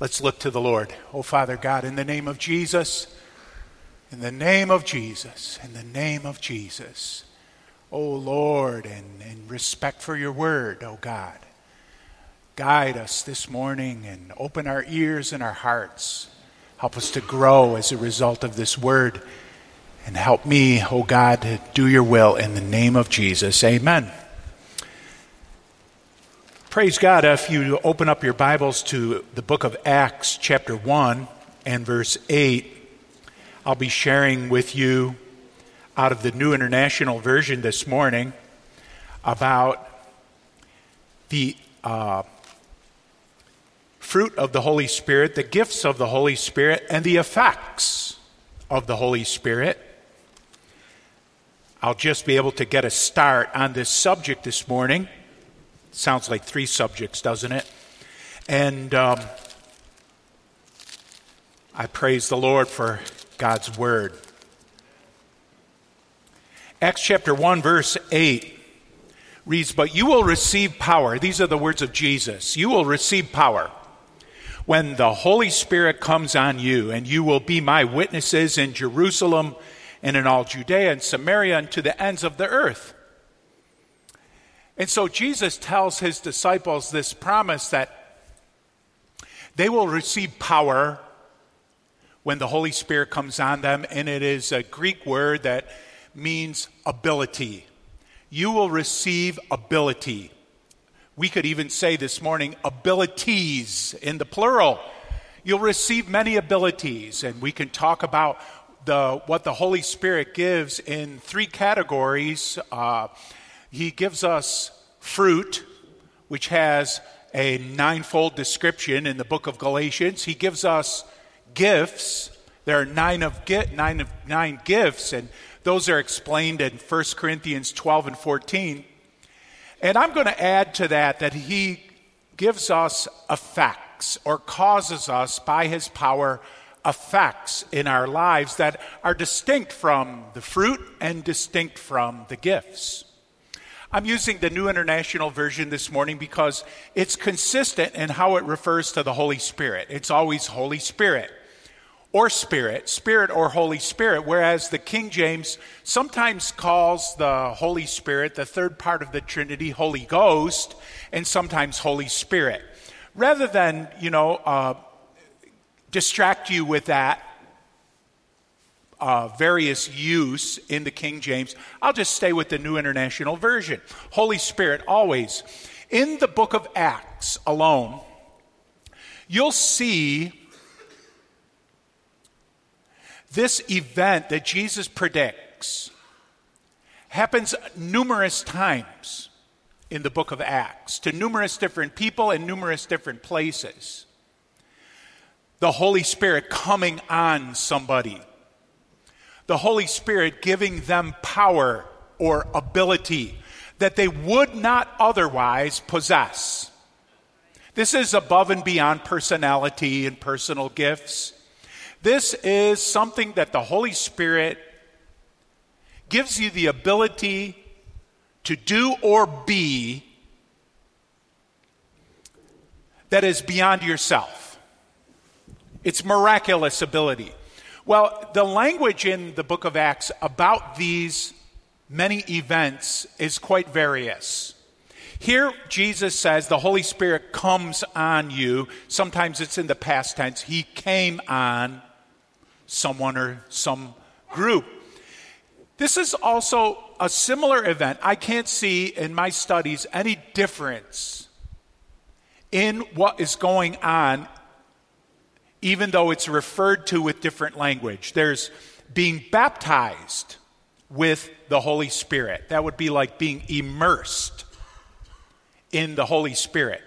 Let's look to the Lord. Oh, Father God, in the name of Jesus, in the name of Jesus, in the name of Jesus. Oh, Lord, and in respect for your word, oh God, guide us this morning and open our ears and our hearts. Help us to grow as a result of this word. And help me, oh God, to do your will in the name of Jesus. Amen. Praise God. If you open up your Bibles to the book of Acts, chapter 1 and verse 8, I'll be sharing with you out of the New International Version this morning about the uh, fruit of the Holy Spirit, the gifts of the Holy Spirit, and the effects of the Holy Spirit. I'll just be able to get a start on this subject this morning. Sounds like three subjects, doesn't it? And um, I praise the Lord for God's word. Acts chapter 1, verse 8 reads, But you will receive power. These are the words of Jesus. You will receive power when the Holy Spirit comes on you, and you will be my witnesses in Jerusalem and in all Judea and Samaria and to the ends of the earth. And so Jesus tells his disciples this promise that they will receive power when the Holy Spirit comes on them, and it is a Greek word that means ability. You will receive ability. We could even say this morning abilities in the plural. You'll receive many abilities, and we can talk about the, what the Holy Spirit gives in three categories. Uh, he gives us fruit, which has a ninefold description in the book of Galatians. He gives us gifts. There are nine of nine of nine gifts, and those are explained in 1 Corinthians 12 and 14. And I'm going to add to that that he gives us effects or causes us by his power effects in our lives that are distinct from the fruit and distinct from the gifts. I'm using the New International Version this morning because it's consistent in how it refers to the Holy Spirit. It's always Holy Spirit or Spirit, Spirit or Holy Spirit, whereas the King James sometimes calls the Holy Spirit, the third part of the Trinity, Holy Ghost, and sometimes Holy Spirit. Rather than, you know, uh, distract you with that uh, various use in the King James, I'll just stay with the New International Version. Holy Spirit, always. In the book of Acts alone, you'll see this event that Jesus predicts happens numerous times in the book of Acts to numerous different people in numerous different places the Holy Spirit coming on somebody, the Holy Spirit giving them power or ability that they would not otherwise possess. This is above and beyond personality and personal gifts. This is something that the Holy Spirit gives you the ability to do or be that is beyond yourself. It's miraculous ability. Well, the language in the book of Acts about these many events is quite various. Here, Jesus says the Holy Spirit comes on you. Sometimes it's in the past tense. He came on someone or some group. This is also a similar event. I can't see in my studies any difference in what is going on even though it's referred to with different language. There's being baptized with the Holy Spirit. That would be like being immersed in the Holy Spirit.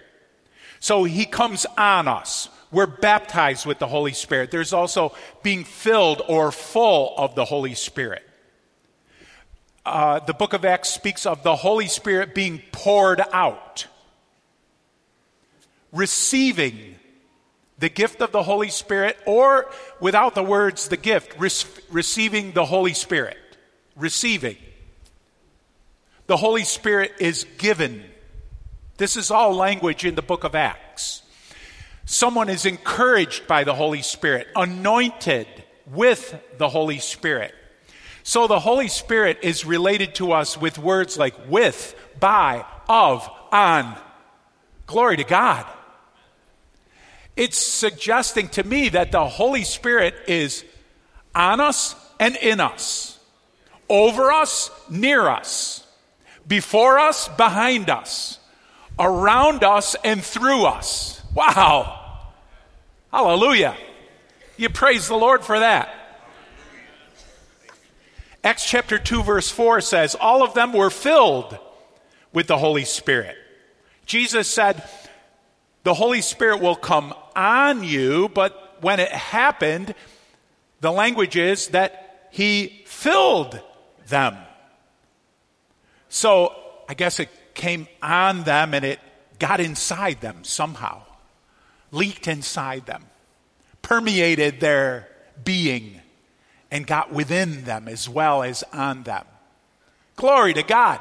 So he comes on us. We're baptized with the Holy Spirit. There's also being filled or full of the Holy Spirit. Uh, the book of Acts speaks of the Holy Spirit being poured out, receiving the gift of the Holy Spirit, or without the words, the gift, re- receiving the Holy Spirit. Receiving. The Holy Spirit is given. This is all language in the book of Acts. Someone is encouraged by the Holy Spirit, anointed with the Holy Spirit. So the Holy Spirit is related to us with words like with, by, of, on. Glory to God. It's suggesting to me that the Holy Spirit is on us and in us, over us, near us, before us, behind us, around us, and through us. Wow. Hallelujah. You praise the Lord for that. Acts chapter 2, verse 4 says, All of them were filled with the Holy Spirit. Jesus said, The Holy Spirit will come on you, but when it happened, the language is that He filled them. So I guess it came on them and it got inside them somehow, leaked inside them, permeated their being and got within them as well as on them. Glory to God.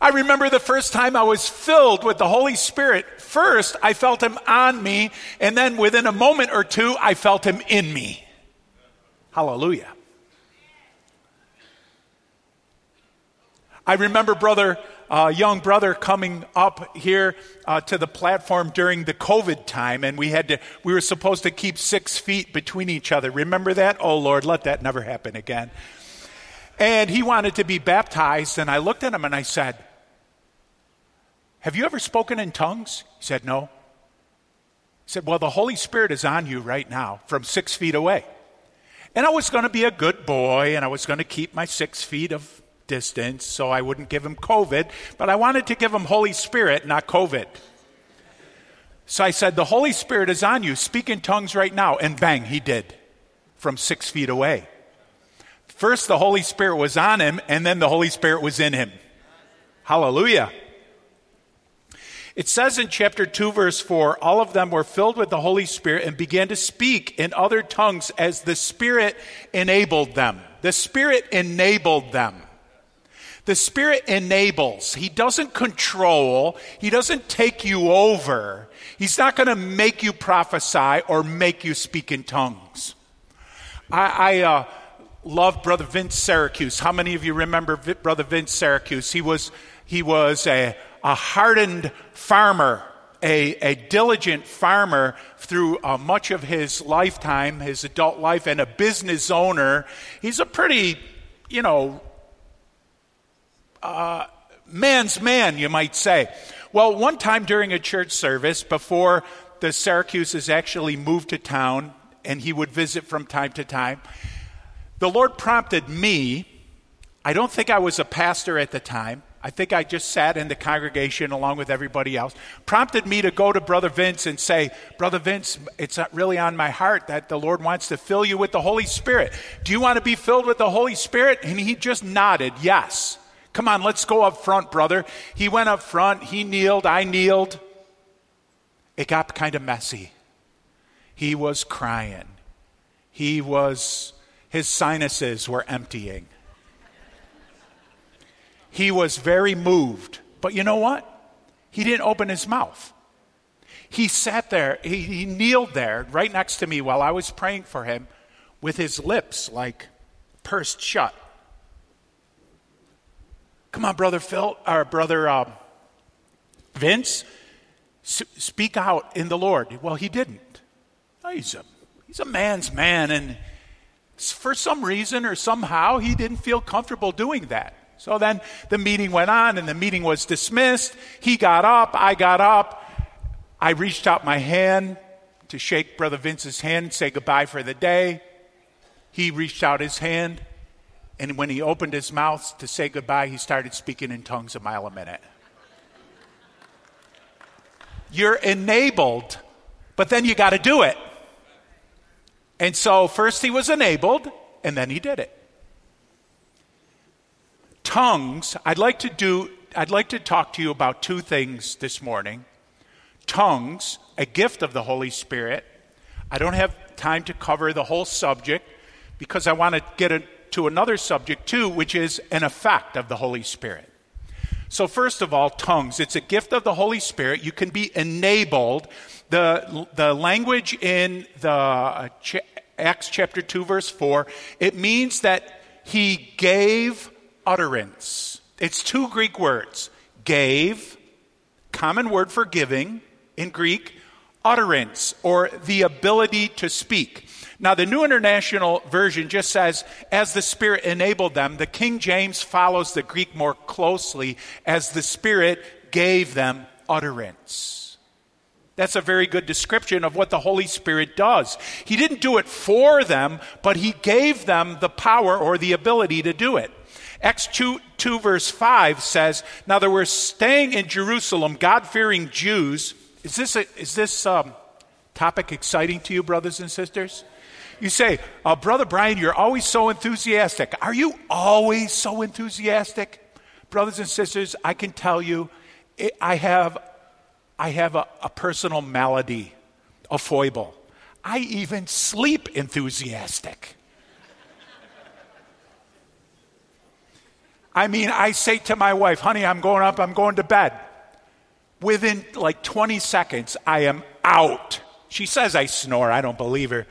I remember the first time I was filled with the Holy Spirit. First, I felt Him on me, and then within a moment or two, I felt Him in me. Hallelujah. I remember brother, uh, young brother coming up here uh, to the platform during the COVID time, and we had to, we were supposed to keep six feet between each other. Remember that? Oh Lord, let that never happen again. And he wanted to be baptized, and I looked at him and I said, Have you ever spoken in tongues? He said, No. He said, Well, the Holy Spirit is on you right now from six feet away. And I was going to be a good boy, and I was going to keep my six feet of distance so I wouldn't give him COVID, but I wanted to give him Holy Spirit, not COVID. So I said, The Holy Spirit is on you. Speak in tongues right now. And bang, he did from six feet away. First, the Holy Spirit was on him, and then the Holy Spirit was in him. Hallelujah. It says in chapter 2, verse 4 all of them were filled with the Holy Spirit and began to speak in other tongues as the Spirit enabled them. The Spirit enabled them. The Spirit enables. He doesn't control. He doesn't take you over. He's not going to make you prophesy or make you speak in tongues. I, I uh, love Brother Vince Syracuse. How many of you remember Brother Vince Syracuse? He was, he was a, a hardened farmer, a, a diligent farmer through uh, much of his lifetime, his adult life, and a business owner. He's a pretty, you know, uh, man's man, you might say. Well, one time during a church service, before the Syracuses actually moved to town, and he would visit from time to time, the Lord prompted me. I don't think I was a pastor at the time. I think I just sat in the congregation along with everybody else. Prompted me to go to Brother Vince and say, Brother Vince, it's really on my heart that the Lord wants to fill you with the Holy Spirit. Do you want to be filled with the Holy Spirit? And he just nodded, yes. Come on, let's go up front, brother. He went up front, he kneeled, I kneeled. It got kind of messy. He was crying. He was, his sinuses were emptying. He was very moved. But you know what? He didn't open his mouth. He sat there, he, he kneeled there right next to me while I was praying for him with his lips like pursed shut. Come on, brother Phil, or brother uh, Vince, s- speak out in the Lord. Well, he didn't. he's a he's a man's man, and for some reason or somehow he didn't feel comfortable doing that. So then the meeting went on, and the meeting was dismissed. He got up, I got up. I reached out my hand to shake Brother Vince's hand and say goodbye for the day. He reached out his hand. And when he opened his mouth to say goodbye, he started speaking in tongues a mile a minute. You're enabled, but then you got to do it. And so first he was enabled, and then he did it. Tongues, I'd like to do I'd like to talk to you about two things this morning. Tongues, a gift of the Holy Spirit. I don't have time to cover the whole subject because I want to get to another subject too, which is an effect of the Holy Spirit. So, first of all, tongues. It's a gift of the Holy Spirit. You can be enabled. The, the language in the uh, Acts chapter 2, verse 4, it means that he gave utterance. It's two Greek words gave, common word for giving in Greek, utterance or the ability to speak. Now, the New International Version just says, as the Spirit enabled them. The King James follows the Greek more closely, as the Spirit gave them utterance. That's a very good description of what the Holy Spirit does. He didn't do it for them, but He gave them the power or the ability to do it. Acts 2, 2 verse 5 says, Now there were staying in Jerusalem God fearing Jews. Is this, a, is this um, topic exciting to you, brothers and sisters? You say, uh, Brother Bryan, you're always so enthusiastic. Are you always so enthusiastic? Brothers and sisters, I can tell you, it, I have, I have a, a personal malady, a foible. I even sleep enthusiastic. I mean, I say to my wife, honey, I'm going up, I'm going to bed. Within like 20 seconds, I am out. She says I snore. I don't believe her.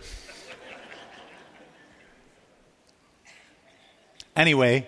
Anyway,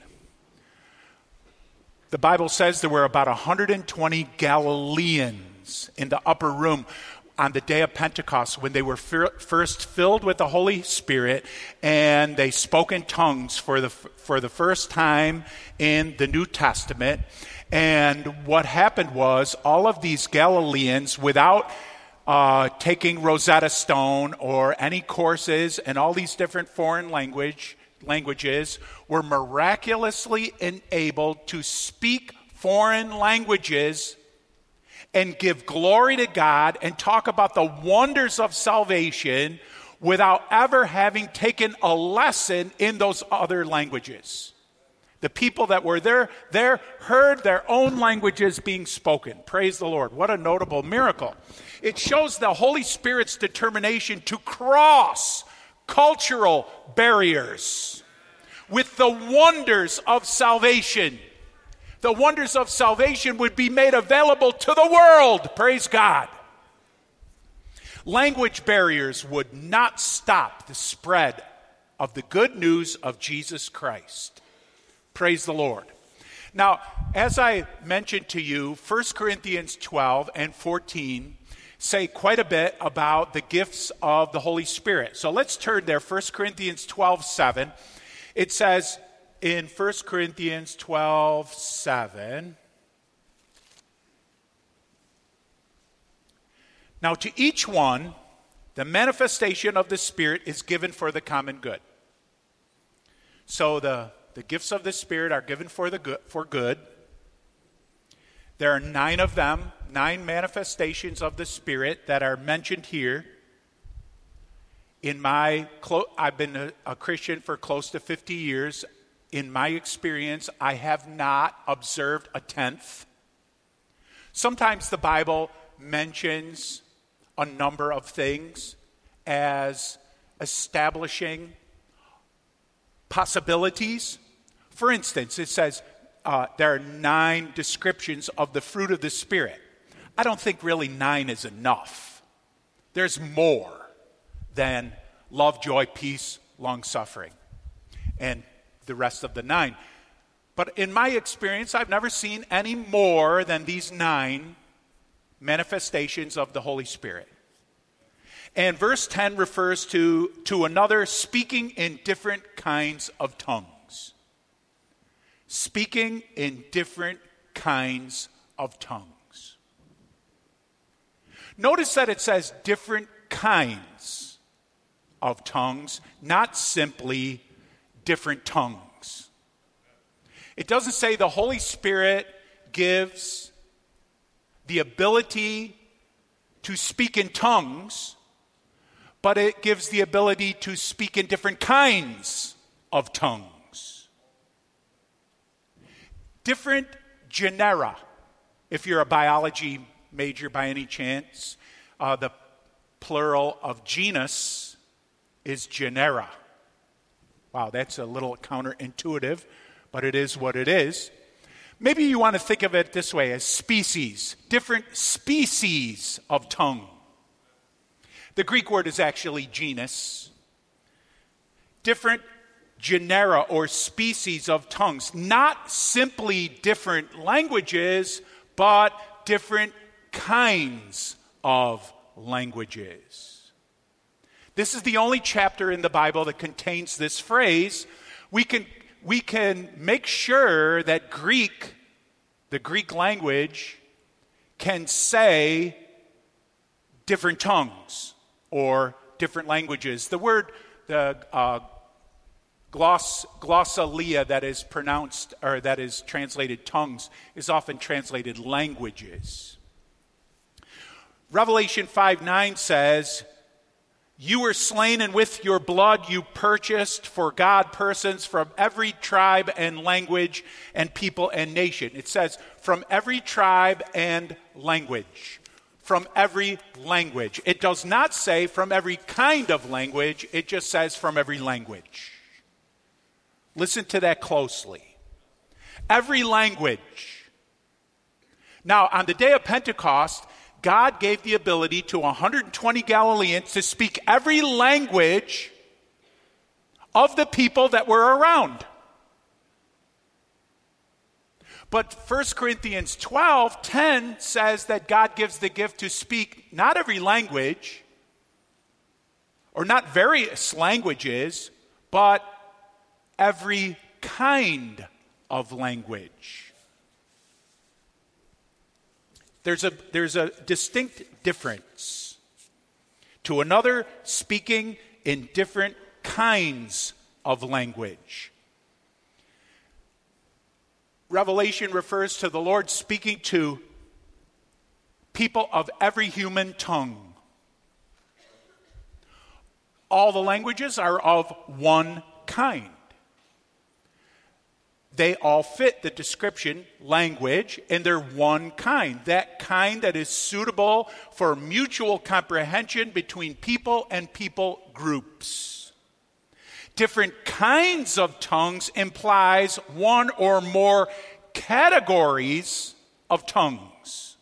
The Bible says there were about 120 Galileans in the upper room on the day of Pentecost when they were first filled with the Holy Spirit and they spoke in tongues for the, for the first time in the New Testament. And what happened was all of these Galileans, without uh, taking Rosetta Stone or any courses and all these different foreign language languages were miraculously enabled to speak foreign languages and give glory to God and talk about the wonders of salvation without ever having taken a lesson in those other languages. The people that were there, there heard their own languages being spoken. Praise the Lord. What a notable miracle. It shows the Holy Spirit's determination to cross cultural barriers with the wonders of salvation. The wonders of salvation would be made available to the world. Praise God. Language barriers would not stop the spread of the good news of Jesus Christ. Praise the Lord. Now, as I mentioned to you, 1 Corinthians 12 and 14 say quite a bit about the gifts of the Holy Spirit. So let's turn there, 1 Corinthians 12 7. It says in 1 Corinthians 12 7. Now, to each one, the manifestation of the Spirit is given for the common good. So the, the gifts of the Spirit are given for, the good, for good. There are nine of them nine manifestations of the Spirit that are mentioned here. In my, I've been a, a Christian for close to 50 years. In my experience, I have not observed a tenth. Sometimes the Bible mentions a number of things as establishing possibilities. For instance, it says uh, there are nine descriptions of the fruit of the Spirit. I don't think really nine is enough. There's more than love, joy, peace, long suffering, and the rest of the nine. But in my experience, I've never seen any more than these nine manifestations of the Holy Spirit. And verse 10 refers to, to another speaking in different kinds of tongues. Speaking in different kinds of tongues. Notice that it says different kinds of tongues, not simply different tongues. It doesn't say the Holy Spirit gives the ability to speak in tongues but it gives the ability to speak in different kinds of tongues. Different genera. If you're a biology major by any chance, uh, the plural of genus is genera. Wow, that's a little counterintuitive, but it is what it is. Maybe you want to think of it this way as species, different species of tongue. The Greek word is actually genus. Different genera or species of tongues, not simply different languages, but different kinds of languages. This is the only chapter in the Bible that contains this phrase. We can, we can make sure that Greek, the Greek language, can say different tongues or different languages. The word, the uh, gloss, glossolalia that is pronounced or that is translated tongues is often translated languages. Revelation 5 9 says, You were slain, and with your blood you purchased for God persons from every tribe and language and people and nation. It says, From every tribe and language from every language. It does not say from every kind of language, it just says from every language. Listen to that closely. Every language. Now, on the day of Pentecost, God gave the ability to 120 Galileans to speak every language of the people that were around. But 1 Corinthians 12 10 says that God gives the gift to speak not every language, or not various languages, but every kind of language. There's a, there's a distinct difference to another speaking in different kinds of language. Revelation refers to the Lord speaking to people of every human tongue. All the languages are of one kind. They all fit the description language, and they're one kind. That kind that is suitable for mutual comprehension between people and people groups different kinds of tongues implies one or more categories of tongues.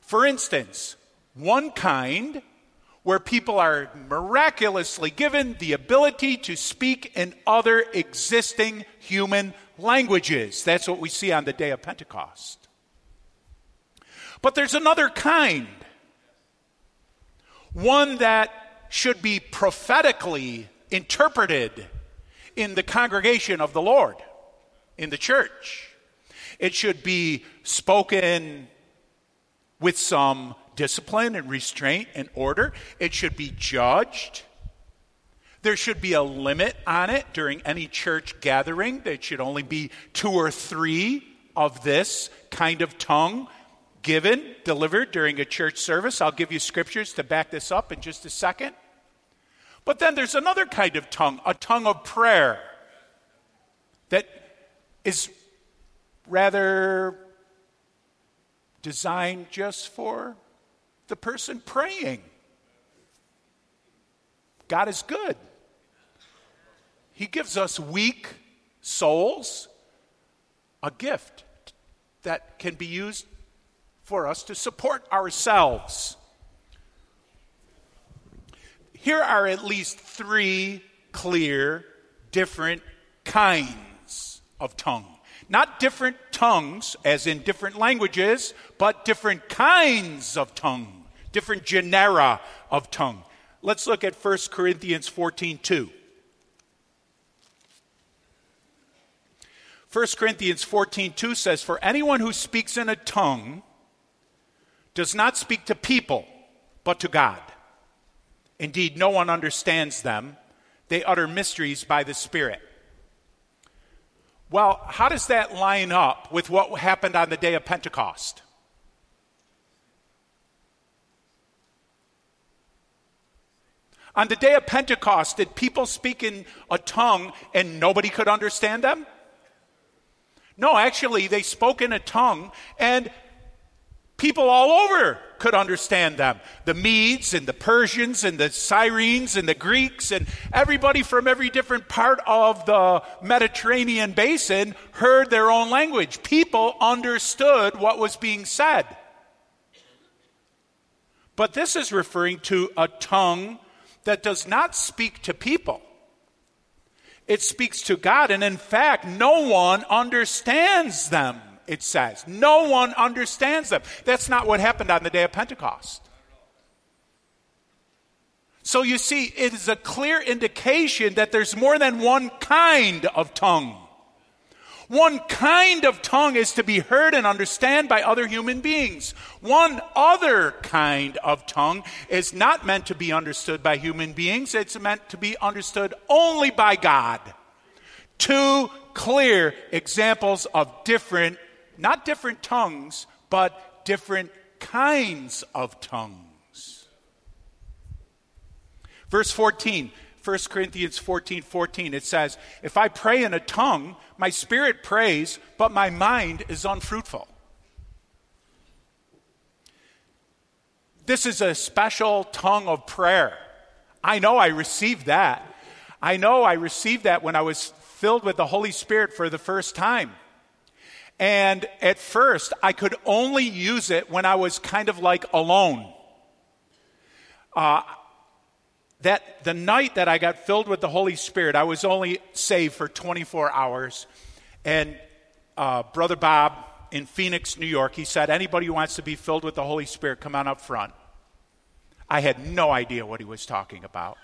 For instance, one kind where people are miraculously given the ability to speak in other existing human languages. That's what we see on the day of Pentecost. But there's another kind, one that should be prophetically interpreted in the congregation of the Lord, in the church. It should be spoken with some discipline and restraint and order. It should be judged. There should be a limit on it during any church gathering. There should only be two or three of this kind of tongue given, delivered during a church service. I'll give you scriptures to back this up in just a second. But then there's another kind of tongue, a tongue of prayer, that is rather designed just for the person praying. God is good. He gives us weak souls a gift that can be used for us to support ourselves here are at least three clear, different kinds of tongue. Not different tongues, as in different languages, but different kinds of tongue different genera of tongue. Let's look at 1 Corinthians 14 2. 1 Corinthians 14 2 says, For anyone who speaks in a tongue does not speak to people, but to God. Indeed, no one understands them. They utter mysteries by the Spirit. Well, how does that line up with what happened on the day of Pentecost? On the day of Pentecost, did people speak in a tongue and nobody could understand them? No, actually, they spoke in a tongue and people all over could understand them. The Medes and the Persians and the Cyrenes and the Greeks and everybody from every different part of the Mediterranean basin heard their own language. People understood what was being said. But this is referring to a tongue that does not speak to people. It speaks to God, and in fact, no one understands them, it says. No one understands them. That's not what happened on the day of Pentecost. So you see, it is a clear indication that there's more than one kind of tongue. One kind of tongue is to be heard and understood by other human beings. One other kind of tongue is not meant to be understood by human beings, it's meant to be understood only by God. Two clear examples of different, not different tongues, but different kinds of tongues. Verse 14 1 Corinthians 14 14, it says, If I pray in a tongue, my spirit prays, but my mind is unfruitful. This is a special tongue of prayer. I know I received that. I know I received that when I was filled with the Holy Spirit for the first time. And at first, I could only use it when I was kind of like alone. Uh, that the night that I got filled with the Holy Spirit, I was only saved for 24 hours. And uh, Brother Bob in Phoenix, New York, he said, Anybody who wants to be filled with the Holy Spirit, come on up front. I had no idea what he was talking about.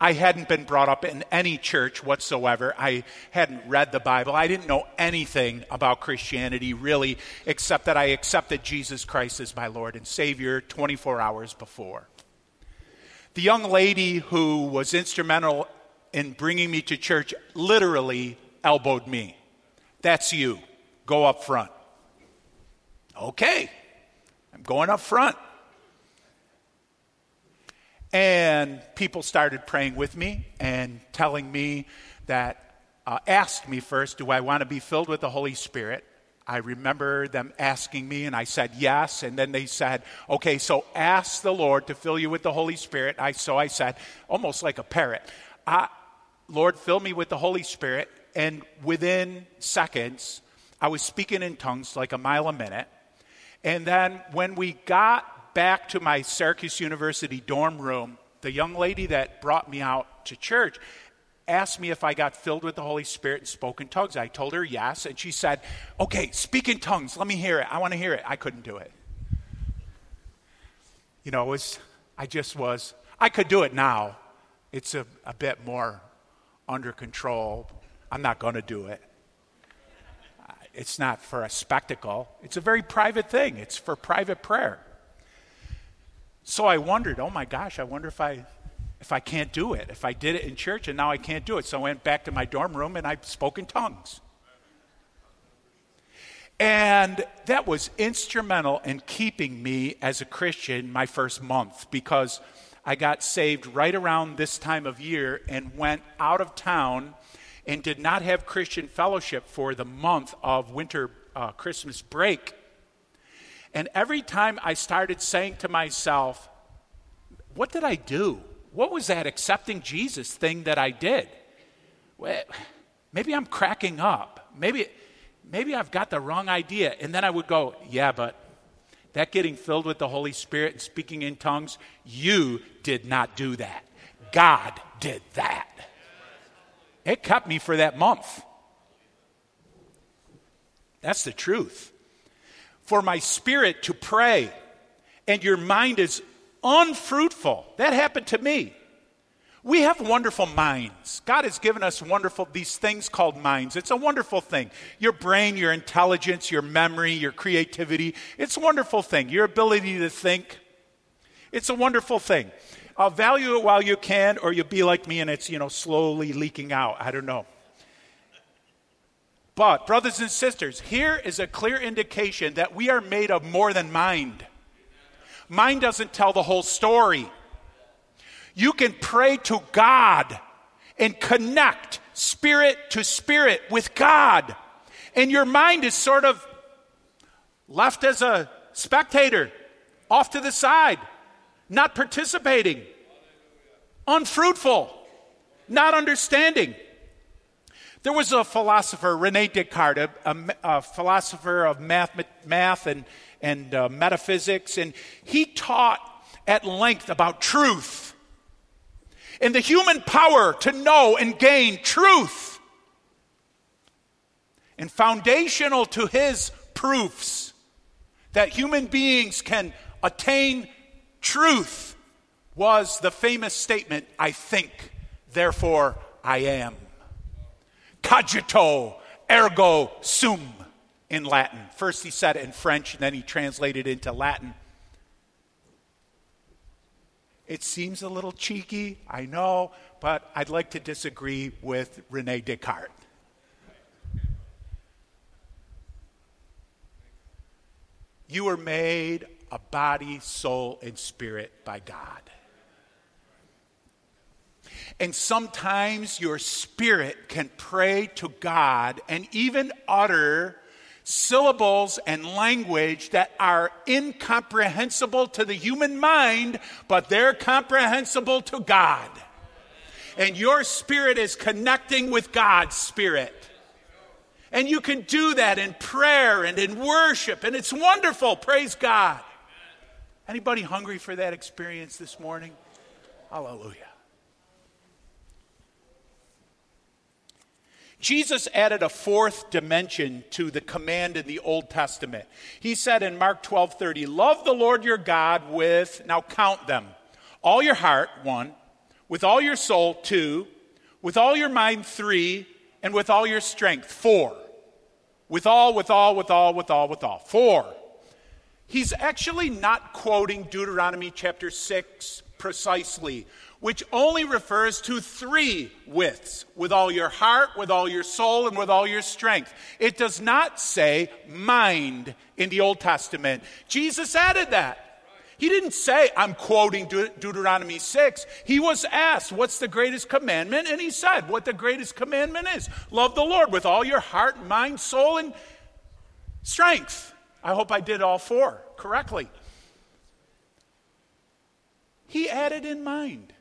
I hadn't been brought up in any church whatsoever. I hadn't read the Bible. I didn't know anything about Christianity, really, except that I accepted Jesus Christ as my Lord and Savior 24 hours before. The young lady who was instrumental in bringing me to church literally elbowed me. That's you. Go up front. Okay, I'm going up front. And people started praying with me and telling me that, uh, asked me first, do I want to be filled with the Holy Spirit? I remember them asking me, and I said yes. And then they said, okay, so ask the Lord to fill you with the Holy Spirit. I, so I said, almost like a parrot, Lord, fill me with the Holy Spirit. And within seconds, I was speaking in tongues like a mile a minute. And then when we got back to my Syracuse University dorm room, the young lady that brought me out to church asked me if I got filled with the Holy Spirit and spoke in tongues. I told her yes, and she said, Okay, speak in tongues. Let me hear it. I want to hear it. I couldn't do it. You know, it was, I just was, I could do it now. It's a, a bit more under control. I'm not going to do it. It's not for a spectacle, it's a very private thing, it's for private prayer. So I wondered, oh my gosh, I wonder if I if I can't do it. If I did it in church and now I can't do it. So I went back to my dorm room and I spoke in tongues. And that was instrumental in keeping me as a Christian my first month because I got saved right around this time of year and went out of town and did not have Christian fellowship for the month of winter uh, Christmas break. And every time I started saying to myself, What did I do? What was that accepting Jesus thing that I did? Well, maybe I'm cracking up. Maybe, maybe I've got the wrong idea. And then I would go, yeah, but that getting filled with the Holy Spirit and speaking in tongues, you did not do that. God did that. It kept me for that month. That's the truth. For my spirit to pray and your mind is unfruitful. That happened to me. We have wonderful minds. God has given us wonderful, these things called minds. It's a wonderful thing. Your brain, your intelligence, your memory, your creativity. It's a wonderful thing. Your ability to think. It's a wonderful thing. I'll value it while you can, or you'll be like me and it's, you know, slowly leaking out. I don't know. But, brothers and sisters, here is a clear indication that we are made of more than mind. Mind doesn't tell the whole story. You can pray to God and connect spirit to spirit with God. And your mind is sort of left as a spectator, off to the side, not participating, unfruitful, not understanding. There was a philosopher, Rene Descartes, a, a, a philosopher of math, math and, and uh, metaphysics, and he taught at length about truth and the human power to know and gain truth. And foundational to his proofs that human beings can attain truth was the famous statement, I think, therefore I am. Cogito ergo sum in Latin. First he said it in French and then he translated it into Latin. It seems a little cheeky, I know, but I'd like to disagree with Rene Descartes. You were made a body, soul, and spirit by God. And sometimes your spirit can pray to God and even utter syllables and language that are incomprehensible to the human mind, but they're comprehensible to God. And your spirit is connecting with God's spirit. And you can do that in prayer and in worship, and it's wonderful. Praise God. Anybody hungry for that experience this morning? Hallelujah. Jesus added a fourth dimension to the command in the Old Testament. He said in Mark 12 30, Love the Lord your God with, now count them, all your heart, one, with all your soul, two, with all your mind, three, and with all your strength, four. With all, with all, with all, with all, with all. Four. He's actually not quoting Deuteronomy chapter 6 precisely which only refers to three withs with all your heart, with all your soul, and with all your strength. It does not say mind in the Old Testament. Jesus added that. He didn't say, I'm quoting De- Deuteronomy 6. He was asked, What's the greatest commandment? And he said, What the greatest commandment is love the Lord with all your heart, mind, soul, and strength. I hope I did all four correctly. He added in mind.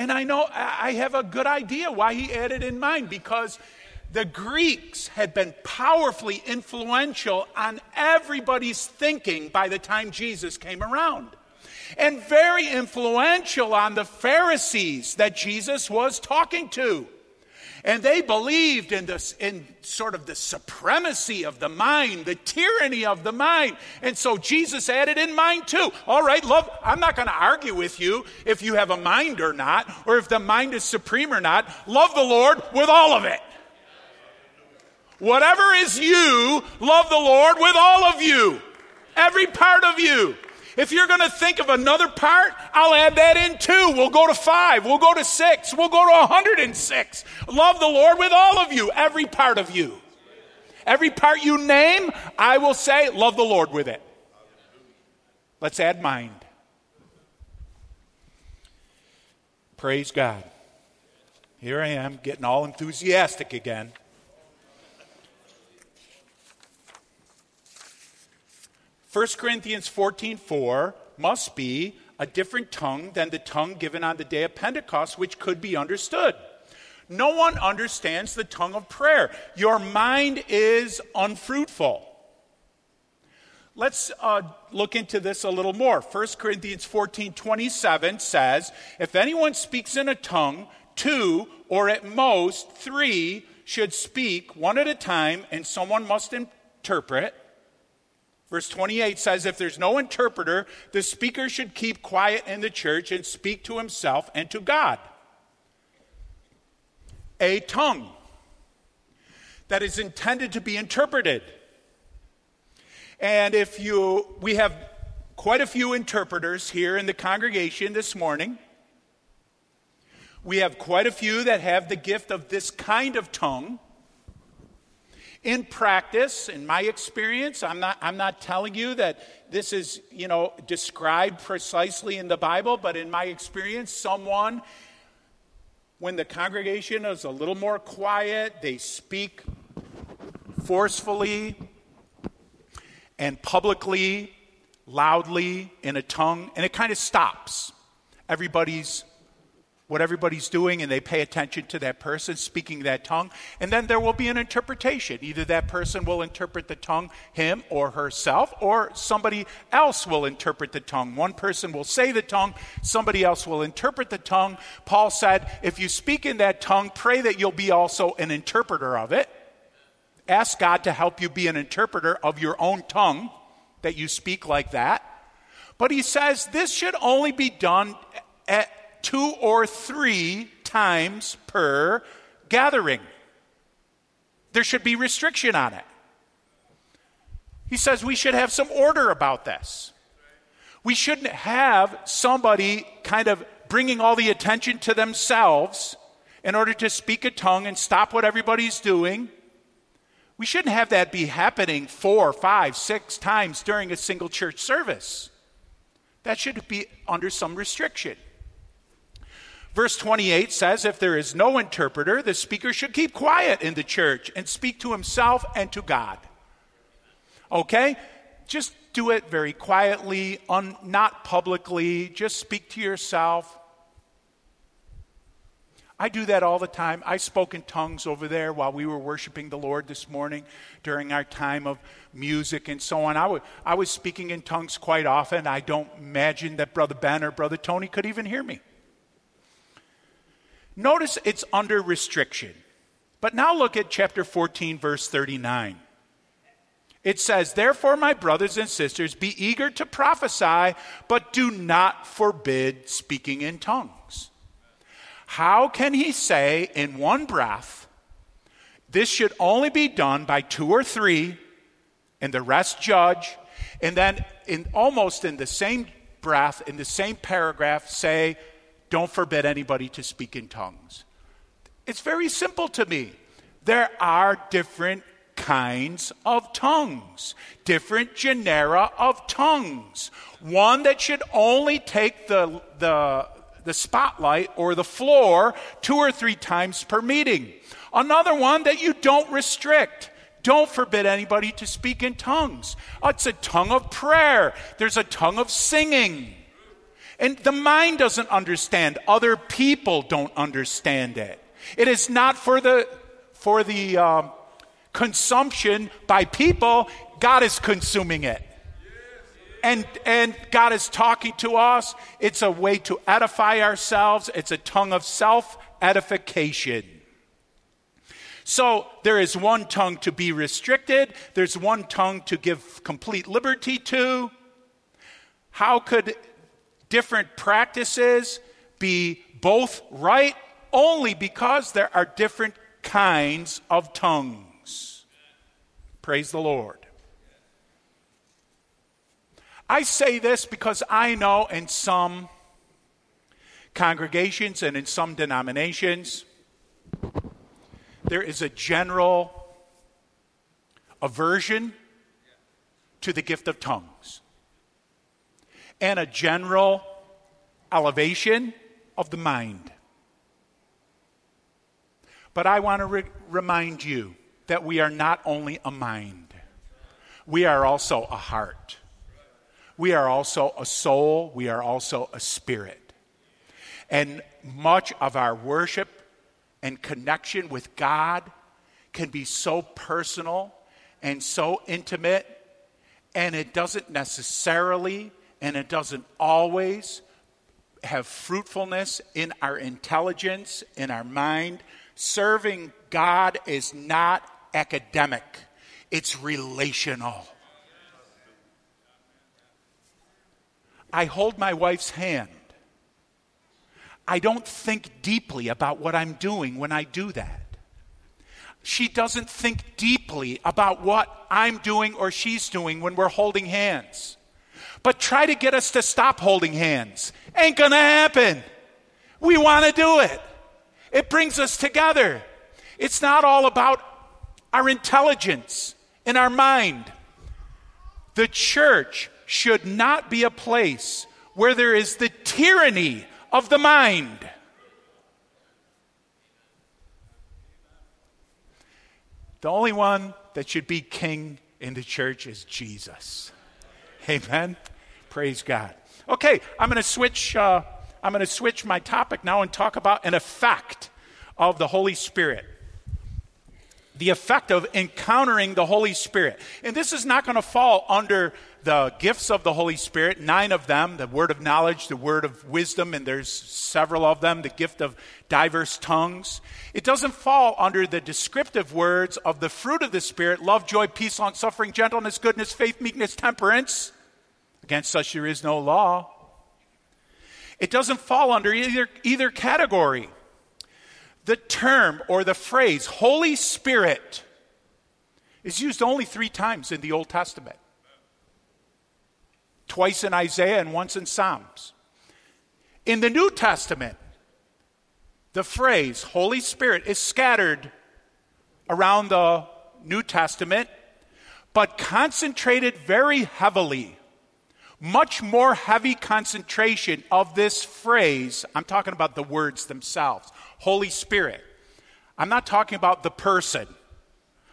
And I know I have a good idea why he added in mind because the Greeks had been powerfully influential on everybody's thinking by the time Jesus came around. And very influential on the Pharisees that Jesus was talking to. And they believed in this, in sort of the supremacy of the mind, the tyranny of the mind. And so Jesus added in mind too. All right, love, I'm not going to argue with you if you have a mind or not, or if the mind is supreme or not. Love the Lord with all of it. Whatever is you, love the Lord with all of you. Every part of you. If you're going to think of another part, I'll add that in too. We'll go to five. We'll go to six. We'll go to 106. Love the Lord with all of you, every part of you. Every part you name, I will say, love the Lord with it. Let's add mind. Praise God. Here I am getting all enthusiastic again. 1 Corinthians 14 4 must be a different tongue than the tongue given on the day of Pentecost, which could be understood. No one understands the tongue of prayer. Your mind is unfruitful. Let's uh, look into this a little more. 1 Corinthians 14 27 says, If anyone speaks in a tongue, two or at most three should speak one at a time, and someone must interpret. Verse 28 says, If there's no interpreter, the speaker should keep quiet in the church and speak to himself and to God. A tongue that is intended to be interpreted. And if you, we have quite a few interpreters here in the congregation this morning. We have quite a few that have the gift of this kind of tongue. In practice, in my experience, I'm not, I'm not telling you that this is, you know, described precisely in the Bible, but in my experience, someone, when the congregation is a little more quiet, they speak forcefully and publicly, loudly in a tongue, and it kind of stops. Everybody's what everybody's doing and they pay attention to that person speaking that tongue. And then there will be an interpretation. Either that person will interpret the tongue, him or herself, or somebody else will interpret the tongue. One person will say the tongue, somebody else will interpret the tongue. Paul said, if you speak in that tongue, pray that you'll be also an interpreter of it. Ask God to help you be an interpreter of your own tongue, that you speak like that. But he says this should only be done at two or three times per gathering. There should be restriction on it. He says we should have some order about this. We shouldn't have somebody kind of bringing all the attention to themselves in order to speak a tongue and stop what everybody's doing. We shouldn't have that be happening four, five, six times during a single church service. That should be under some restriction. Verse 28 says, If there is no interpreter, the speaker should keep quiet in the church and speak to himself and to God. Okay? Just do it very quietly, un, not publicly. Just speak to yourself. I do that all the time. I spoke in tongues over there while we were worshiping the Lord this morning during our time of music and so on. I, w- I was speaking in tongues quite often. I don't imagine that Brother Ben or Brother Tony could even hear me. Notice it's under restriction. But now look at chapter 14, verse 39. It says, Therefore, my brothers and sisters, be eager to prophesy, but do not forbid speaking in tongues. How can he say in one breath, This should only be done by two or three, and the rest judge, and then in almost in the same breath, in the same paragraph, say, don't forbid anybody to speak in tongues. It's very simple to me. There are different kinds of tongues, different genera of tongues. One that should only take the, the, the spotlight or the floor two or three times per meeting. Another one that you don't restrict. Don't forbid anybody to speak in tongues. It's a tongue of prayer. There's a tongue of singing. And the mind doesn't understand. Other people don't understand it. It is not for the, for the uh, consumption by people. God is consuming it. And, and God is talking to us. It's a way to edify ourselves. It's a tongue of self edification. So there is one tongue to be restricted, there's one tongue to give complete liberty to. How could different practices be both right only because there are different kinds of tongues. Praise the Lord. I say this because I know in some congregations and in some denominations, there is a general aversion to the gift of tongues and a general elevation of the mind. But I want to re- remind you that we are not only a mind, we are also a heart. We are also a soul. We are also a spirit. And much of our worship and connection with God can be so personal and so intimate, and it doesn't necessarily and it doesn't always have fruitfulness in our intelligence, in our mind. Serving God is not academic, it's relational. I hold my wife's hand. I don't think deeply about what I'm doing when I do that. She doesn't think deeply about what I'm doing or she's doing when we're holding hands. But try to get us to stop holding hands. Ain't gonna happen. We wanna do it. It brings us together. It's not all about our intelligence and our mind. The church should not be a place where there is the tyranny of the mind. The only one that should be king in the church is Jesus. Amen. Praise God. Okay, I'm going to switch. Uh, I'm going to switch my topic now and talk about an effect of the Holy Spirit. The effect of encountering the Holy Spirit. And this is not going to fall under the gifts of the Holy Spirit, nine of them the word of knowledge, the word of wisdom, and there's several of them, the gift of diverse tongues. It doesn't fall under the descriptive words of the fruit of the Spirit love, joy, peace, long suffering, gentleness, goodness, faith, meekness, temperance. Against such there is no law. It doesn't fall under either, either category. The term or the phrase Holy Spirit is used only three times in the Old Testament twice in Isaiah and once in Psalms. In the New Testament, the phrase Holy Spirit is scattered around the New Testament, but concentrated very heavily. Much more heavy concentration of this phrase. I'm talking about the words themselves Holy Spirit. I'm not talking about the person.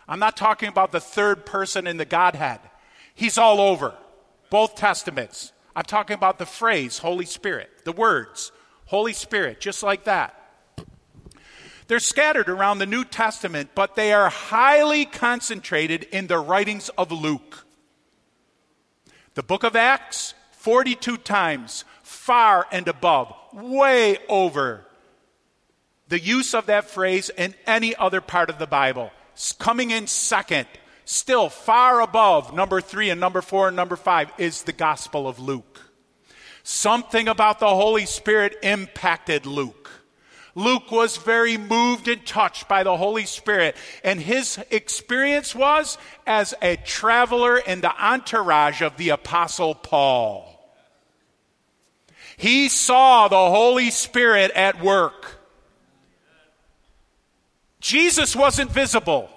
I'm not talking about the third person in the Godhead. He's all over both Testaments. I'm talking about the phrase Holy Spirit, the words Holy Spirit, just like that. They're scattered around the New Testament, but they are highly concentrated in the writings of Luke. The book of Acts, 42 times, far and above, way over the use of that phrase in any other part of the Bible. Coming in second still far above number three and number four and number five is the Gospel of Luke. Something about the Holy Spirit impacted Luke. Luke was very moved and touched by the Holy Spirit, and his experience was as a traveler in the entourage of the Apostle Paul. He saw the Holy Spirit at work. Jesus wasn't visible.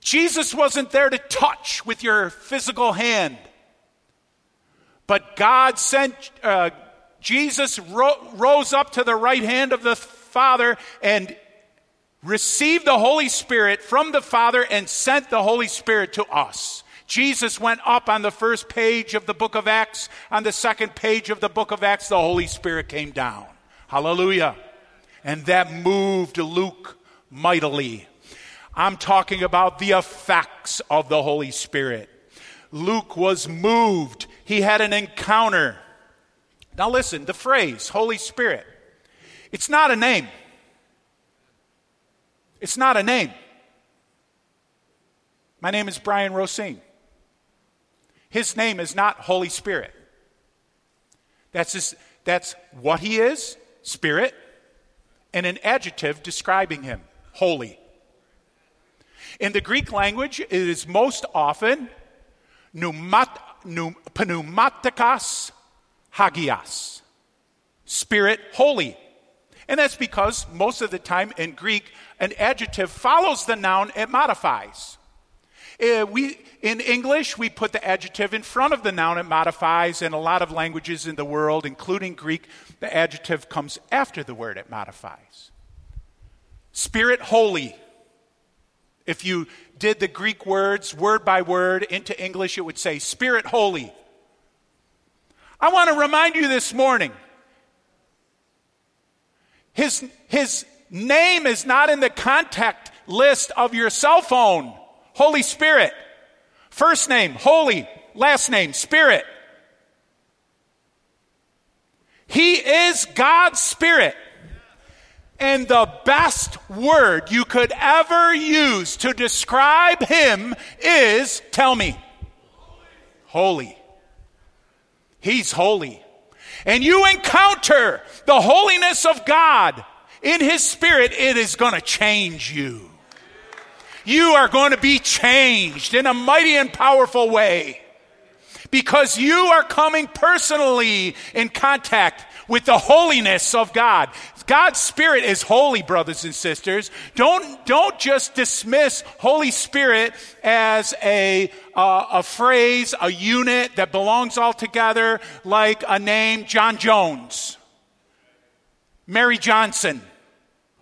Jesus wasn't there to touch with your physical hand. But God sent, uh, Jesus ro- rose up to the right hand of the Father and received the Holy Spirit from the Father and sent the Holy Spirit to us. Jesus went up on the first page of the book of Acts. On the second page of the book of Acts, the Holy Spirit came down. Hallelujah. And that moved Luke mightily. I'm talking about the effects of the Holy Spirit. Luke was moved, he had an encounter. Now, listen the phrase Holy Spirit, it's not a name. It's not a name. My name is Bryan Rocine. His name is not Holy Spirit. That's, his, that's what he is, Spirit, and an adjective describing him, holy. In the Greek language, it is most often pneumat, pneumatikos hagios, spirit holy. And that's because most of the time in Greek, an adjective follows the noun it modifies. Uh, we, in English, we put the adjective in front of the noun it modifies. In a lot of languages in the world, including Greek, the adjective comes after the word it modifies. Spirit holy. If you did the Greek words word by word into English, it would say Spirit Holy. I want to remind you this morning his, his name is not in the contact list of your cell phone. Holy Spirit. First name, Holy. Last name, Spirit. He is God's Spirit. And the best word you could ever use to describe him is tell me. Holy. He's holy. And you encounter the holiness of God in His Spirit, it is going to change you. You are going to be changed in a mighty and powerful way because you are coming personally in contact with the holiness of God. God's Spirit is holy, brothers and sisters. Don't, don't just dismiss Holy Spirit as a, uh, a phrase, a unit that belongs all together like a name, John Jones, Mary Johnson,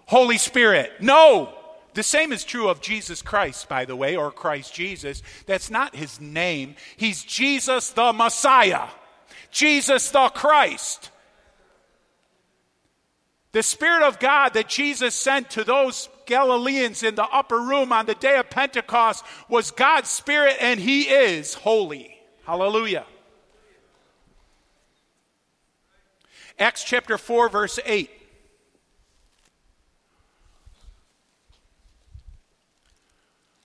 Holy Spirit. No. The same is true of Jesus Christ, by the way, or Christ Jesus. That's not his name. He's Jesus the Messiah, Jesus the Christ. The Spirit of God that Jesus sent to those Galileans in the upper room on the day of Pentecost was God's Spirit, and He is holy. Hallelujah. Acts chapter 4, verse 8.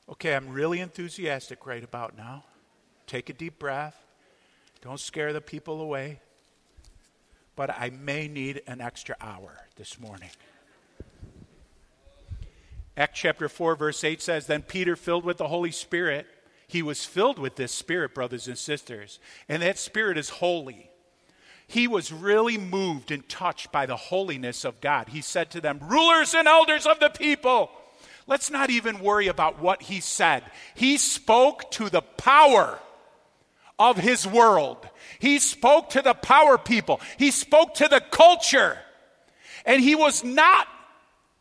Okay, I'm really enthusiastic right about now. Take a deep breath. Don't scare the people away but I may need an extra hour this morning. Acts chapter 4, verse 8 says Then Peter, filled with the Holy Spirit, he was filled with this Spirit, brothers and sisters, and that Spirit is holy. He was really moved and touched by the holiness of God. He said to them, Rulers and elders of the people, let's not even worry about what he said. He spoke to the power of his world. He spoke to the power people. He spoke to the culture. And he was not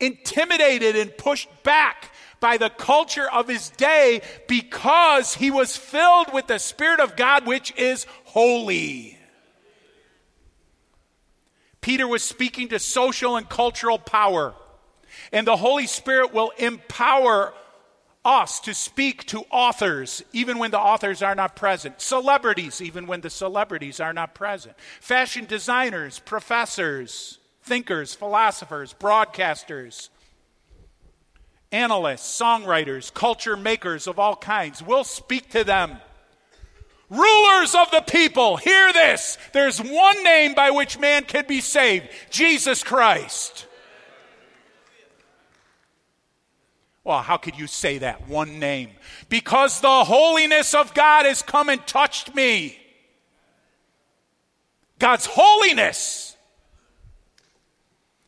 intimidated and pushed back by the culture of his day because he was filled with the Spirit of God, which is holy. Peter was speaking to social and cultural power, and the Holy Spirit will empower us to speak to authors even when the authors are not present, celebrities even when the celebrities are not present, fashion designers, professors, thinkers, philosophers, broadcasters, analysts, songwriters, culture makers of all kinds. We'll speak to them. Rulers of the people, hear this. There's one name by which man can be saved Jesus Christ. Well, how could you say that? One name. Because the holiness of God has come and touched me. God's holiness.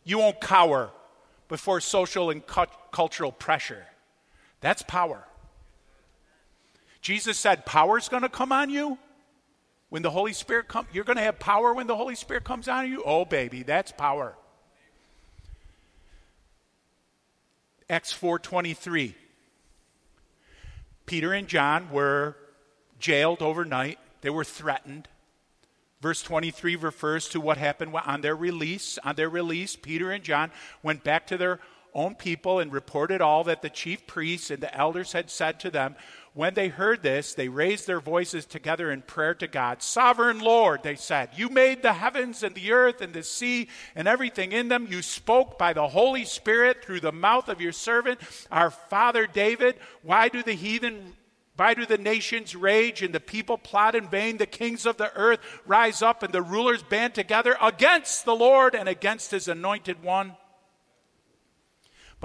You won't cower before social and cu- cultural pressure. That's power. Jesus said, Power's going to come on you when the Holy Spirit comes. You're going to have power when the Holy Spirit comes on you? Oh, baby, that's power. Acts 4:23. Peter and John were jailed overnight. They were threatened. Verse 23 refers to what happened on their release. On their release, Peter and John went back to their own people and reported all that the chief priests and the elders had said to them. When they heard this, they raised their voices together in prayer to God. Sovereign Lord, they said, You made the heavens and the earth and the sea and everything in them. You spoke by the Holy Spirit through the mouth of your servant, our father David. Why do the heathen why do the nations rage and the people plot in vain? The kings of the earth rise up and the rulers band together against the Lord and against his anointed one.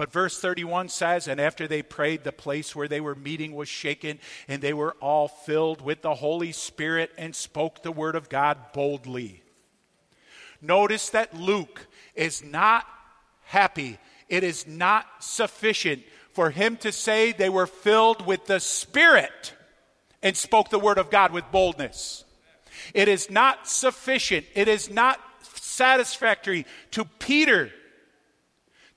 But verse 31 says, And after they prayed, the place where they were meeting was shaken, and they were all filled with the Holy Spirit and spoke the word of God boldly. Notice that Luke is not happy. It is not sufficient for him to say they were filled with the Spirit and spoke the word of God with boldness. It is not sufficient. It is not satisfactory to Peter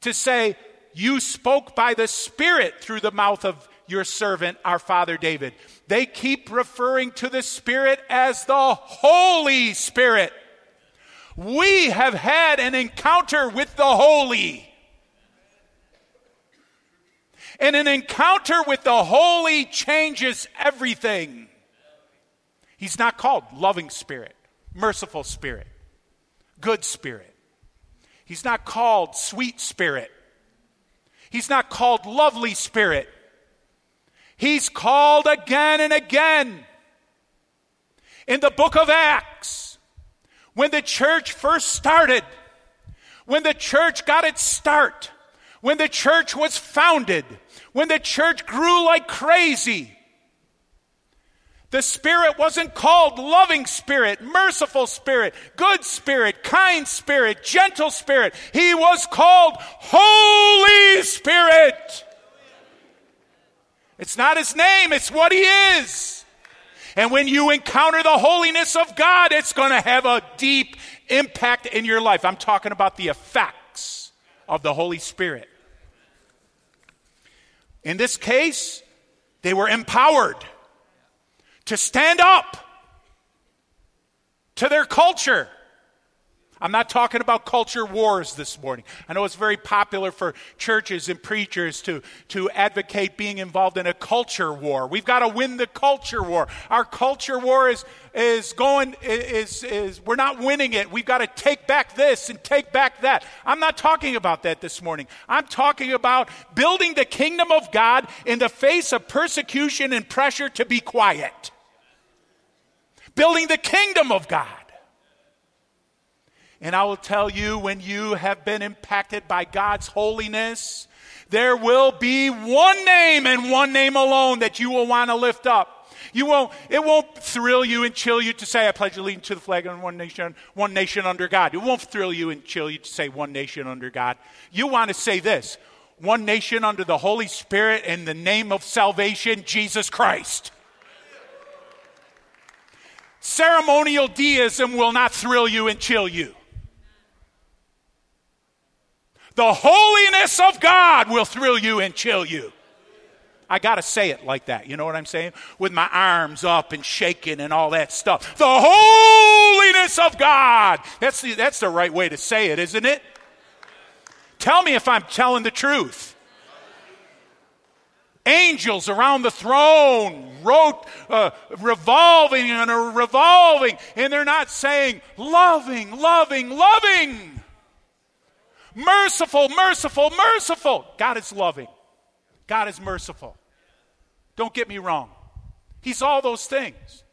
to say, you spoke by the Spirit through the mouth of your servant, our father David. They keep referring to the Spirit as the Holy Spirit. We have had an encounter with the Holy. And an encounter with the Holy changes everything. He's not called loving spirit, merciful spirit, good spirit. He's not called sweet spirit, He's not called lovely spirit. He's called again and again. In the book of Acts, When the church first started, when the church got its start, when the church was founded, when the church grew like crazy, the Spirit wasn't called loving spirit, merciful spirit, good spirit, kind spirit, gentle spirit. He was called Holy Spirit. It's not his name, it's what he is. And when you encounter the holiness of God, it's going to have a deep impact in your life. I'm talking about the effects of the Holy Spirit. In this case, they were empowered to stand up to their culture. I'm not talking about culture wars this morning. I know it's very popular for churches and preachers to, to advocate being involved in a culture war. We've got to win the culture war. Our culture war is, is going, is, is, we're not winning it. We've got to take back this and take back that. I'm not talking about that this morning. I'm talking about building the kingdom of God in the face of persecution and pressure to be quiet building the kingdom of God. And I will tell you, when you have been impacted by God's holiness, there will be one name and one name alone that you will want to lift up. You won't, it won't thrill you and chill you to say, I pledge allegiance to the flag of one nation, one nation under God. It won't thrill you and chill you to say one nation under God. You want to say this one nation under the Holy Spirit in the name of salvation, Jesus Christ. Ceremonial deism will not thrill you and chill you. The holiness of God will thrill you and chill you. I got to say it like that. You know what I'm saying? With my arms up and shaking and all that stuff. The holiness of God. That's the, that's the right way to say it, isn't it? Tell me if I'm telling the truth angels around the throne wrote, uh, revolving and revolving, and they're not saying, loving, loving, loving. Merciful, merciful, merciful. God is loving. God is merciful. Don't get me wrong. He's all those things.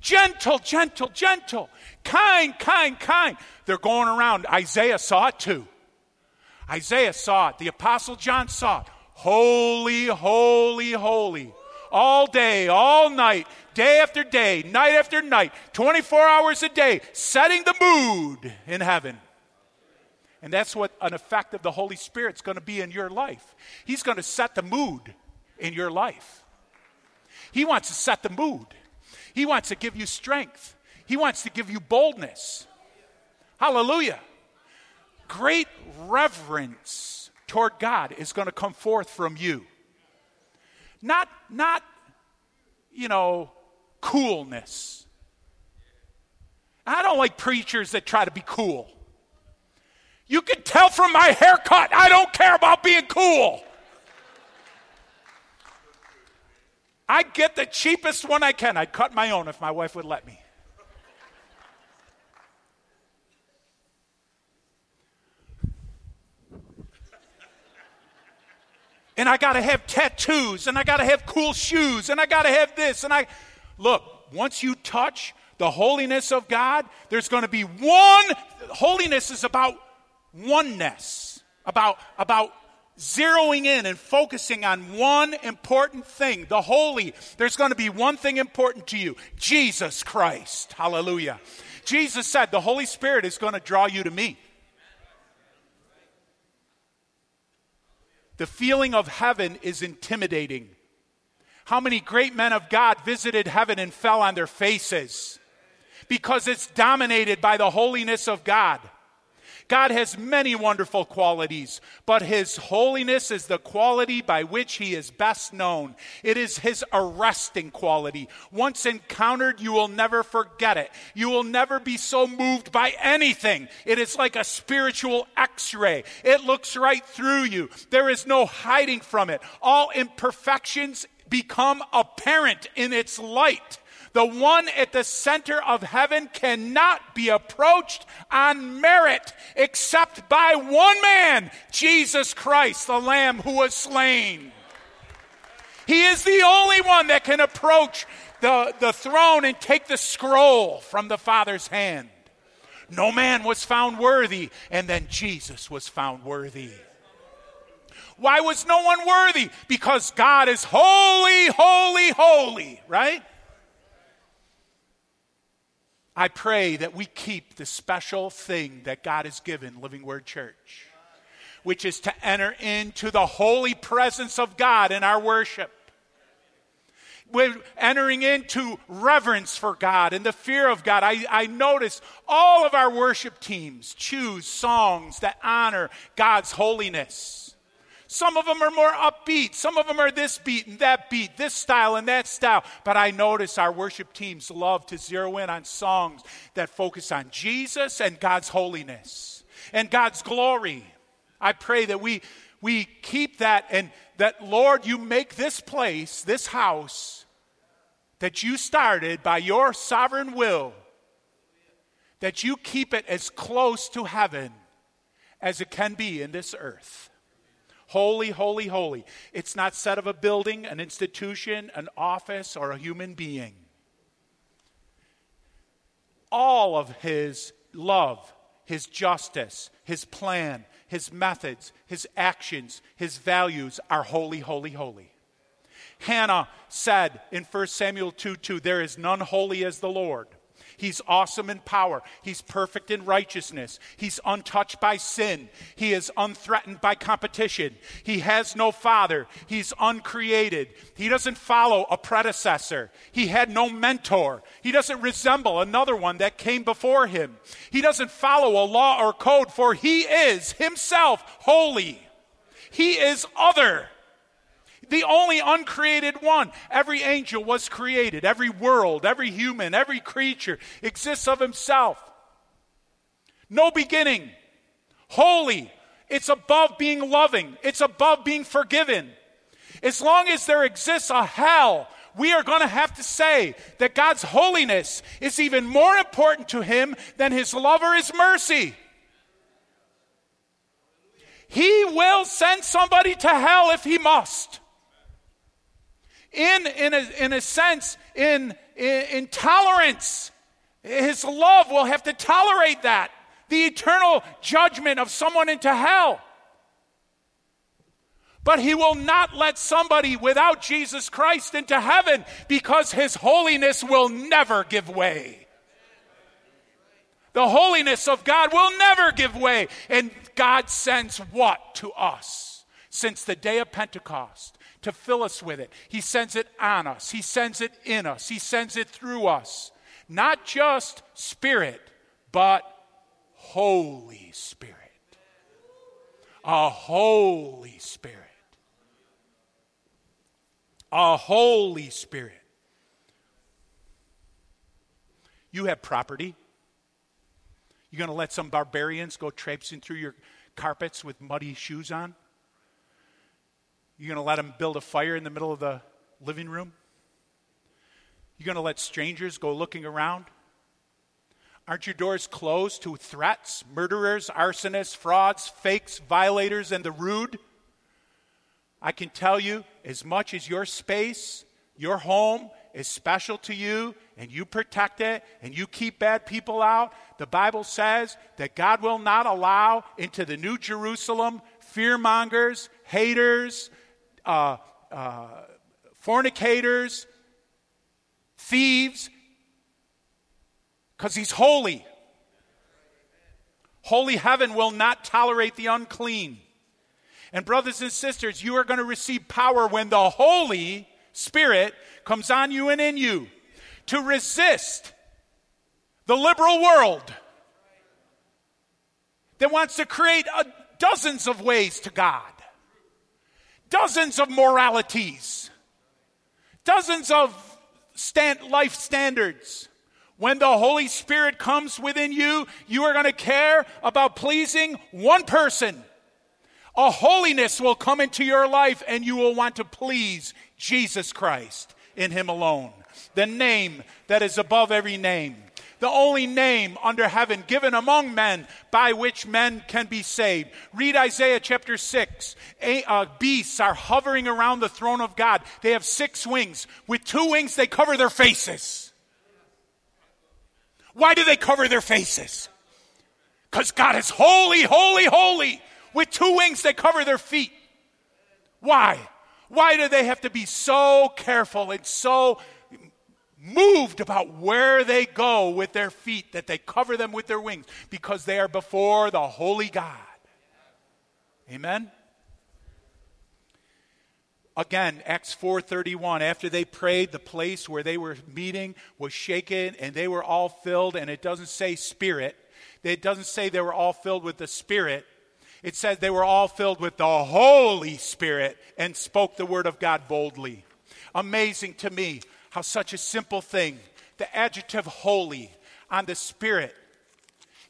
Gentle, gentle, gentle. Kind, kind, kind. They're going around. Isaiah saw it too. Isaiah saw it. The Apostle John saw it. Holy, holy, holy. All day, all night, day after day, night after night, 24 hours a day, setting the mood in heaven. And that's what an effect of the Holy Spirit's going to be in your life. He's going to set the mood in your life. He wants to set the mood. He wants to give you strength. He wants to give you boldness. Hallelujah. Great reverence toward God is going to come forth from you. Not, not, you know, coolness. I don't like preachers that try to be cool. You can tell from my haircut, I don't care about being cool. I get the cheapest one I can. I'd cut my own if my wife would let me. And I got to have tattoos and I got to have cool shoes and I got to have this and I look, once you touch the holiness of God, there's going to be one holiness is about oneness, about about zeroing in and focusing on one important thing, the holy. There's going to be one thing important to you, Jesus Christ. Hallelujah. Jesus said the Holy Spirit is going to draw you to me. The feeling of heaven is intimidating. How many great men of God visited heaven and fell on their faces? Because it's dominated by the holiness of God. God has many wonderful qualities, but His holiness is the quality by which He is best known. It is His arresting quality. Once encountered, you will never forget it. You will never be so moved by anything. It is like a spiritual x ray, it looks right through you. There is no hiding from it. All imperfections become apparent in its light. The one at the center of heaven cannot be approached on merit except by one man, Jesus Christ, the Lamb who was slain. He is the only one that can approach the, the throne and take the scroll from the Father's hand. No man was found worthy, and then Jesus was found worthy. Why was no one worthy? Because God is holy, holy, holy, right? I pray that we keep the special thing that God has given Living Word Church, which is to enter into the holy presence of God in our worship. We're entering into reverence for God and the fear of God. I, I notice all of our worship teams choose songs that honor God's holiness. Some of them are more upbeat. Some of them are this beat and that beat, this style and that style. But I notice our worship teams love to zero in on songs that focus on Jesus and God's holiness and God's glory. I pray that we, we keep that and that, Lord, you make this place, this house that you started by your sovereign will, that you keep it as close to heaven as it can be in this earth. Holy, holy, holy. It's not said of a building, an institution, an office, or a human being. All of his love, his justice, his plan, his methods, his actions, his values are holy, holy, holy. Hannah said in 1 Samuel 2 2, There is none holy as the Lord. He's awesome in power. He's perfect in righteousness. He's untouched by sin. He is unthreatened by competition. He has no father. He's uncreated. He doesn't follow a predecessor. He had no mentor. He doesn't resemble another one that came before him. He doesn't follow a law or code, for he is himself holy. He is other the only uncreated one. Every angel was created, every world, every human, every creature exists of himself. No beginning. Holy. It's above being loving, it's above being forgiven. As long as there exists a hell, we are going to have to say that God's holiness is even more important to him than his love or his mercy. He will send somebody to hell if he must in, in, a, in a sense, in, in, in tolerance. His love will have to tolerate that, the eternal judgment of someone into hell. But he will not let somebody without Jesus Christ into heaven because his holiness will never give way. The holiness of God will never give way. And God sends what to us since the day of Pentecost? To fill us with it. He sends it on us, He sends it in us, He sends it through us. Not just Spirit, but Holy Spirit. A Holy Spirit. A Holy Spirit. You have property. You're going to let some barbarians go traipsing through your carpets with muddy shoes on? You going to let them build a fire in the middle of the living room? You going to let strangers go looking around? Aren't your doors closed to threats, murderers, arsonists, frauds, fakes, violators, and the rude? I can tell you, as much as your space, your home is special to you, and you protect it, and you keep bad people out, the Bible says that God will not allow into the New Jerusalem fearmongers, haters, uh, uh, fornicators, thieves, because he's holy. Holy heaven will not tolerate the unclean. And, brothers and sisters, you are going to receive power when the Holy Spirit comes on you and in you to resist the liberal world that wants to create a, dozens of ways to God dozens of moralities, dozens of stand, life standards. When the Holy Spirit comes within you, you are going to care about pleasing one person. A holiness will come into your life, and you will want to please Jesus Christ in Him alone, the name that is above every name the only name under heaven given among men by which men can be saved. Read Isaiah chapter 6. A, uh, beasts are hovering around the throne of God. They have six wings. With two wings, they cover their faces. Why do they cover their faces? Because God is holy, holy, holy, with two wings they cover their feet. Why? Why do they have to be so careful and so moved about where they go with their feet that they cover them with their wings? Because they are before the holy God. Amen? again acts 4.31 after they prayed the place where they were meeting was shaken and they were all filled and it doesn't say spirit it doesn't say they were all filled with the spirit it says they were all filled with the Holy Spirit and spoke the word of God boldly. Amazing to me how such a simple thing, the adjective holy on the Spirit,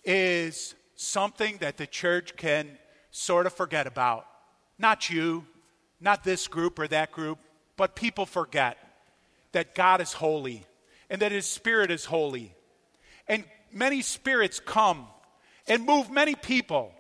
is something that the church can sort of forget about. Not you, not this group or that group, but people forget that God is holy and that His Spirit is holy. And many spirits come and move many people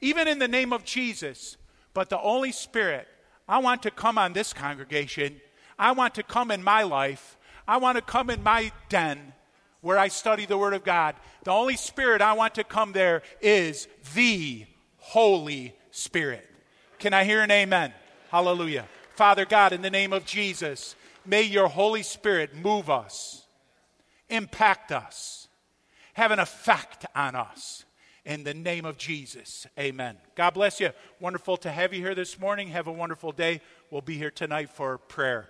even in the name of Jesus. But the Holy Spirit, I want to come on this congregation. I want to come in my life. I want to come in my den where I study the Word of God. The only Spirit I want to come there is the Holy Spirit. Can I hear an amen? Hallelujah. Father God, in the name of Jesus, may your Holy Spirit move us, impact us, have an effect on us in the name of Jesus. Amen. God bless you. Wonderful to have you here this morning. Have a wonderful day. We'll be here tonight for prayer.